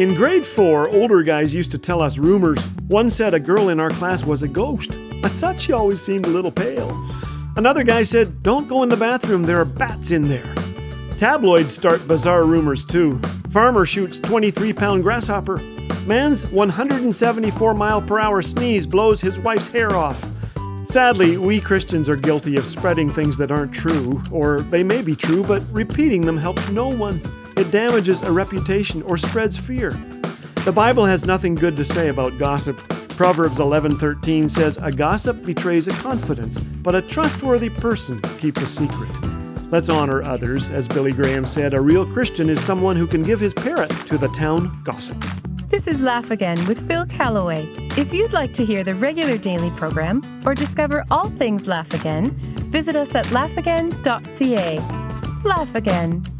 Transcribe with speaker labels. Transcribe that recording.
Speaker 1: In grade four, older guys used to tell us rumors. One said a girl in our class was a ghost. I thought she always seemed a little pale. Another guy said, Don't go in the bathroom, there are bats in there. Tabloids start bizarre rumors too. Farmer shoots 23 pound grasshopper. Man's 174 mile per hour sneeze blows his wife's hair off. Sadly, we Christians are guilty of spreading things that aren't true, or they may be true, but repeating them helps no one. It damages a reputation or spreads fear. The Bible has nothing good to say about gossip. Proverbs 11:13 says, "A gossip betrays a confidence, but a trustworthy person keeps a secret." Let's honor others. As Billy Graham said, a real Christian is someone who can give his parrot to the town gossip.
Speaker 2: This is Laugh Again with Phil Callaway. If you'd like to hear the regular daily program or discover all things Laugh Again, visit us at laughagain.ca. Laugh Again,